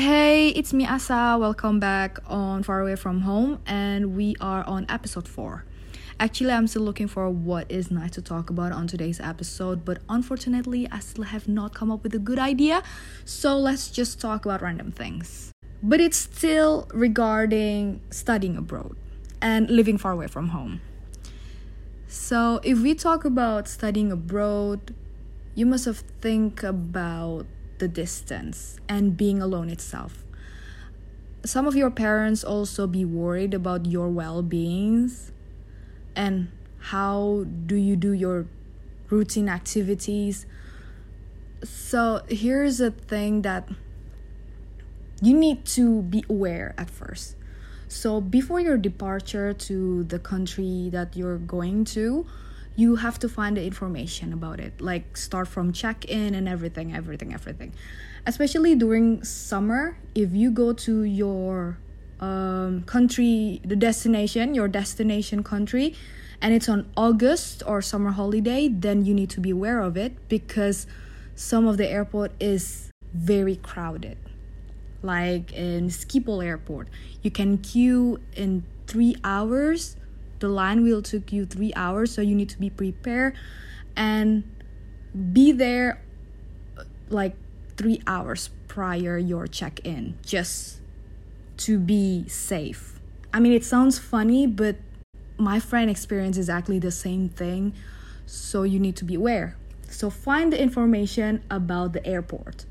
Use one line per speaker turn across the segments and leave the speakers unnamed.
Hey, it's me Asa. Welcome back on Far Away from Home, and we are on episode 4. Actually, I'm still looking for what is nice to talk about on today's episode, but unfortunately, I still have not come up with a good idea. So let's just talk about random things. But it's still regarding studying abroad and living far away from home. So, if we talk about studying abroad, you must have think about the distance and being alone itself. Some of your parents also be worried about your well-beings and how do you do your routine activities. So here's a thing that you need to be aware at first. So before your departure to the country that you're going to, you have to find the information about it. Like start from check-in and everything everything everything. Especially during summer if you go to your um, country the destination your destination country and it's on august or summer holiday then you need to be aware of it because some of the airport is very crowded. Like in schiphol airport you can queue in three hours the line will take you three hours so you need to be prepared and be there uh, like three hours prior your check-in just to be safe. I mean it sounds funny but my friend experienced exactly the same thing so you need to be aware. So find the information about the airport.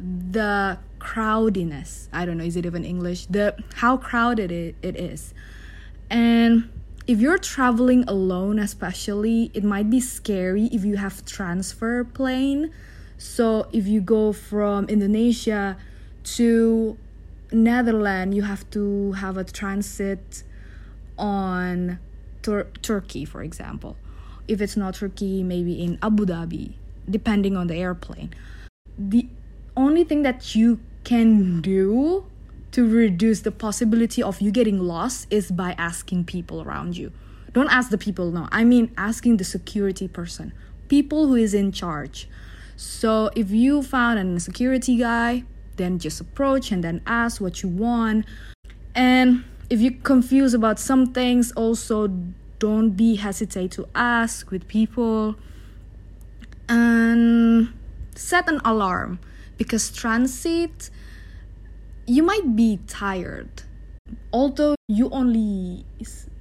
The crowdiness i don't know is it even english? The how crowded it, it is. And if you're traveling alone especially it might be scary if you have transfer plane. So if you go from indonesia to netherlands you have to have a transit on Tur- turkey for example. If it's not turkey maybe in abu dhabi depending on the airplane. The only thing that you can do to reduce the possibility of you getting lost is by asking people around you. Don't ask the people, no. I mean asking the security person, people who is in charge. So if you found a security guy, then just approach and then ask what you want. And if you're confused about some things, also don't be hesitate to ask with people. And set an alarm because transit you might be tired. Although you only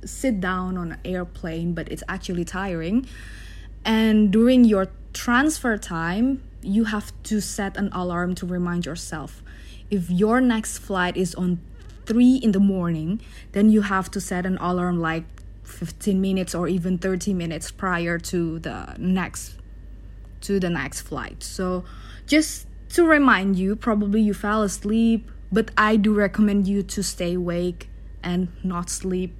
sit down on an airplane but it's actually tiring. And during your transfer time you have to set an alarm to remind yourself. If your next flight is on 3 in the morning then you have to set an alarm like 15 minutes or even 30 minutes prior to the next to the next flight. So just to remind you probably you fell asleep but I do recommend you to stay awake and not sleep.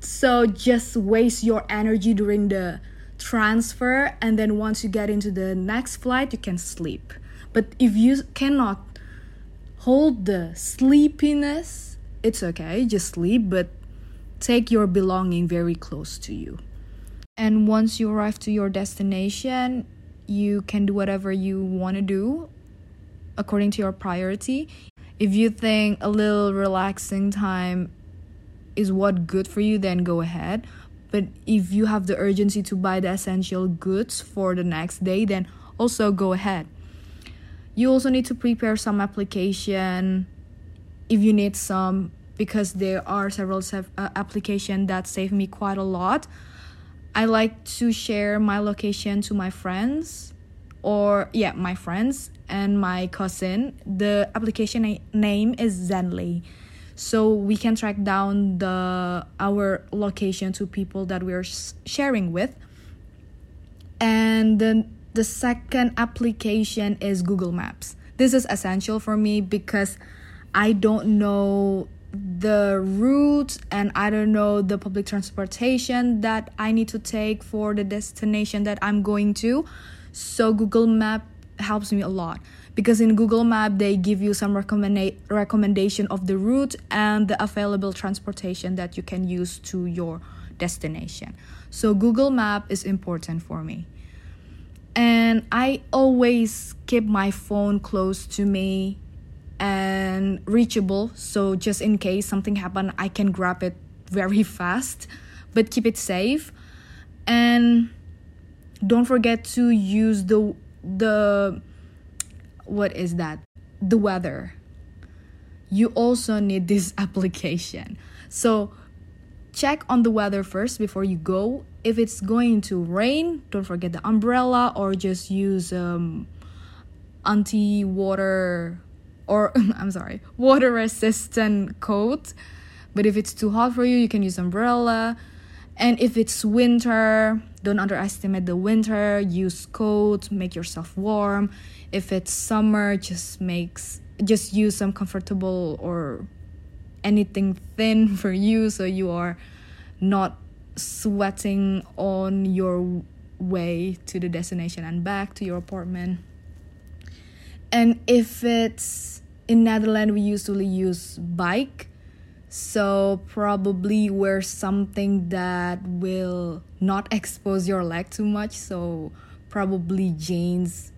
So just waste your energy during the transfer and then once you get into the next flight you can sleep. But if you cannot hold the sleepiness, it's okay, just sleep, but take your belonging very close to you. And once you arrive to your destination, you can do whatever you want to do according to your priority. If you think a little relaxing time is what good for you, then go ahead. But if you have the urgency to buy the essential goods for the next day, then also go ahead. You also need to prepare some application if you need some because there are several uh, application that save me quite a lot. I like to share my location to my friends or yeah, my friends and my cousin. The application name is Zenly. So we can track down the our location to people that we're sharing with. And then the second application is Google Maps. This is essential for me because I don't know the route and I don't know the public transportation that I need to take for the destination that I'm going to. So Google Map helps me a lot because in Google Map they give you some recommenda- recommendation of the route and the available transportation that you can use to your destination. So Google Map is important for me. And I always keep my phone close to me and reachable so just in case something happen i can grab it very fast but keep it safe and don't forget to use the the what is that the weather you also need this application so check on the weather first before you go if it's going to rain don't forget the umbrella or just use um anti water or I'm sorry, water resistant coat. But if it's too hot for you, you can use umbrella. And if it's winter, don't underestimate the winter. Use coat, make yourself warm. If it's summer, just makes just use some comfortable or anything thin for you so you are not sweating on your way to the destination and back to your apartment. And if it's in Netherlands we usually use bike so probably wear something that will not expose your leg too much. So probably jeans.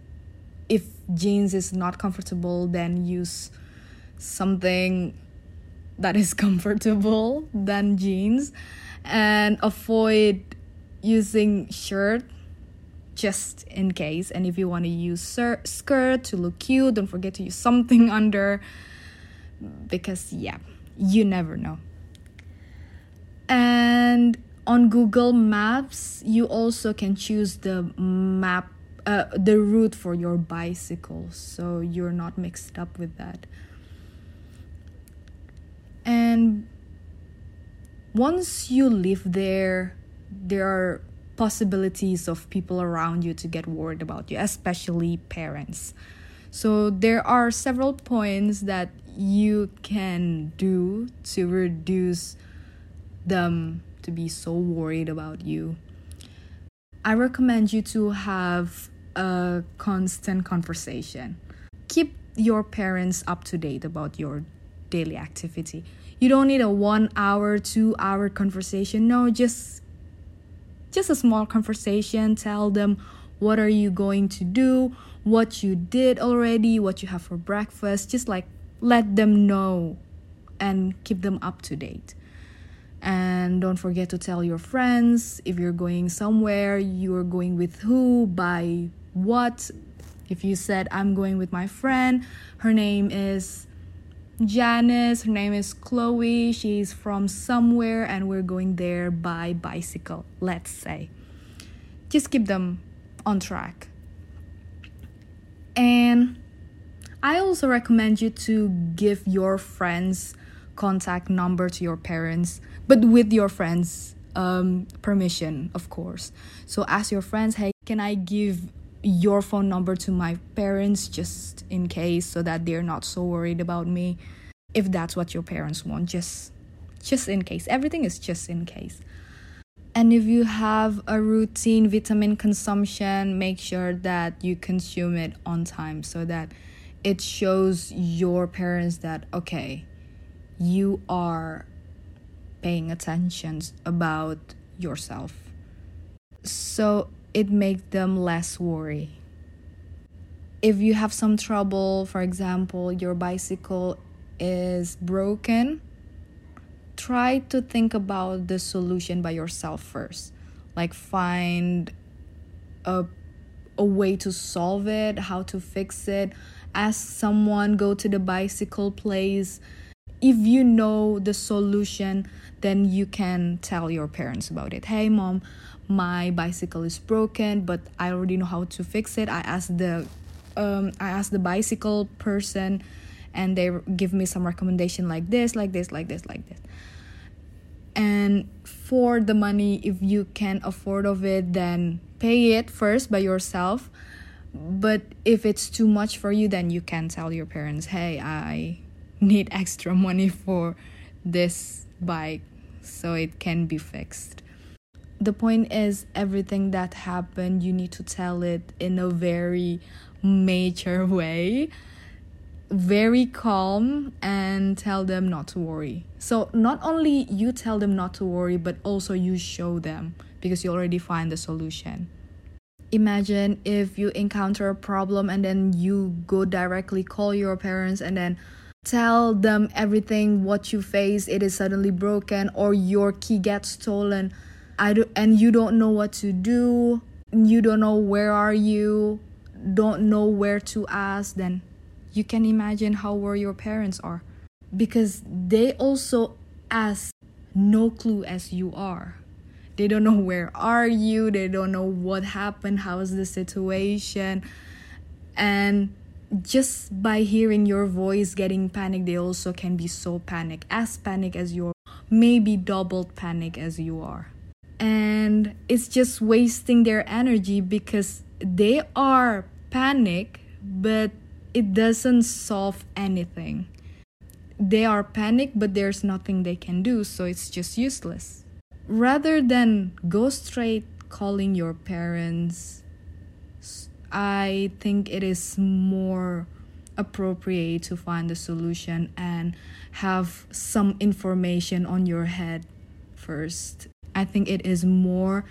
If jeans is not comfortable then use something that is comfortable than jeans. And avoid using shirt just in case. And if you want to use skirt to look cute, don't forget to use something under because, yeah, you never know. And on Google Maps, you also can choose the map, uh, the route for your bicycle, so you're not mixed up with that. And once you live there, there are possibilities of people around you to get worried about you, especially parents. So there are several points that you can do to reduce them to be so worried about you. I recommend you to have a constant conversation. Keep your parents up to date about your daily activity. You don't need a one hour, two hour conversation. No, just just a small conversation tell them what are you going to do what you did already what you have for breakfast just like let them know and keep them up to date and don't forget to tell your friends if you're going somewhere you're going with who by what if you said i'm going with my friend her name is Janice, her name is Chloe. She's from somewhere and we're going there by bicycle, let's say. Just keep them on track. And I also recommend you to give your friends contact number to your parents, but with your friends um, permission, of course. So ask your friends, hey, can I give your phone number to my parents just in case so that they're not so worried about me? If that's what your parents want just just in case. Everything is just in case. And if you have a routine vitamin consumption make sure that you consume it on time so that it shows your parents that okay you are paying attention about yourself so it makes them less worry. If you have some trouble, for example, your bicycle is broken, try to think about the solution by yourself first. Like find a a way to solve it, how to fix it. Ask someone, go to the bicycle place. If you know the solution, then you can tell your parents about it. Hey, mom, my bicycle is broken but i already know how to fix it i asked the um, i asked the bicycle person and they give me some recommendation like this like this like this like this and for the money if you can afford of it then pay it first by yourself but if it's too much for you then you can tell your parents hey i need extra money for this bike so it can be fixed. The point is everything that happened you need to tell it in a very major way very calm and tell them not to worry. So not only you tell them not to worry but also you show them because you already find the solution imagine if you encounter a problem and then you go directly call your parents and then tell them everything what you face it is suddenly broken or your key gets stolen. I do, and you don't know what to do. You don't know where are you don't know where to ask then you can imagine how worried your parents are. Because they also ask no clue as you are they don't know where are you they don't know what happened how is the situation. And just by hearing your voice getting panic they also can be so panic as panic as you are maybe doubled panic as you are. And it's just wasting their energy because they are panic but it doesn't solve anything. They are panic but there's nothing they can do so it's just useless rather than go straight calling your parents I think it is more appropriate to find a solution and have some information on your head first. I think it is more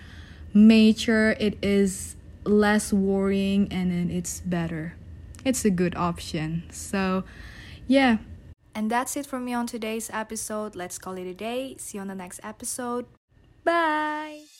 mature, it is less worrying, and then it's better. It's a good option. So, yeah. And that's it for me on today's episode. Let's call it a day. See you on the next episode. Bye.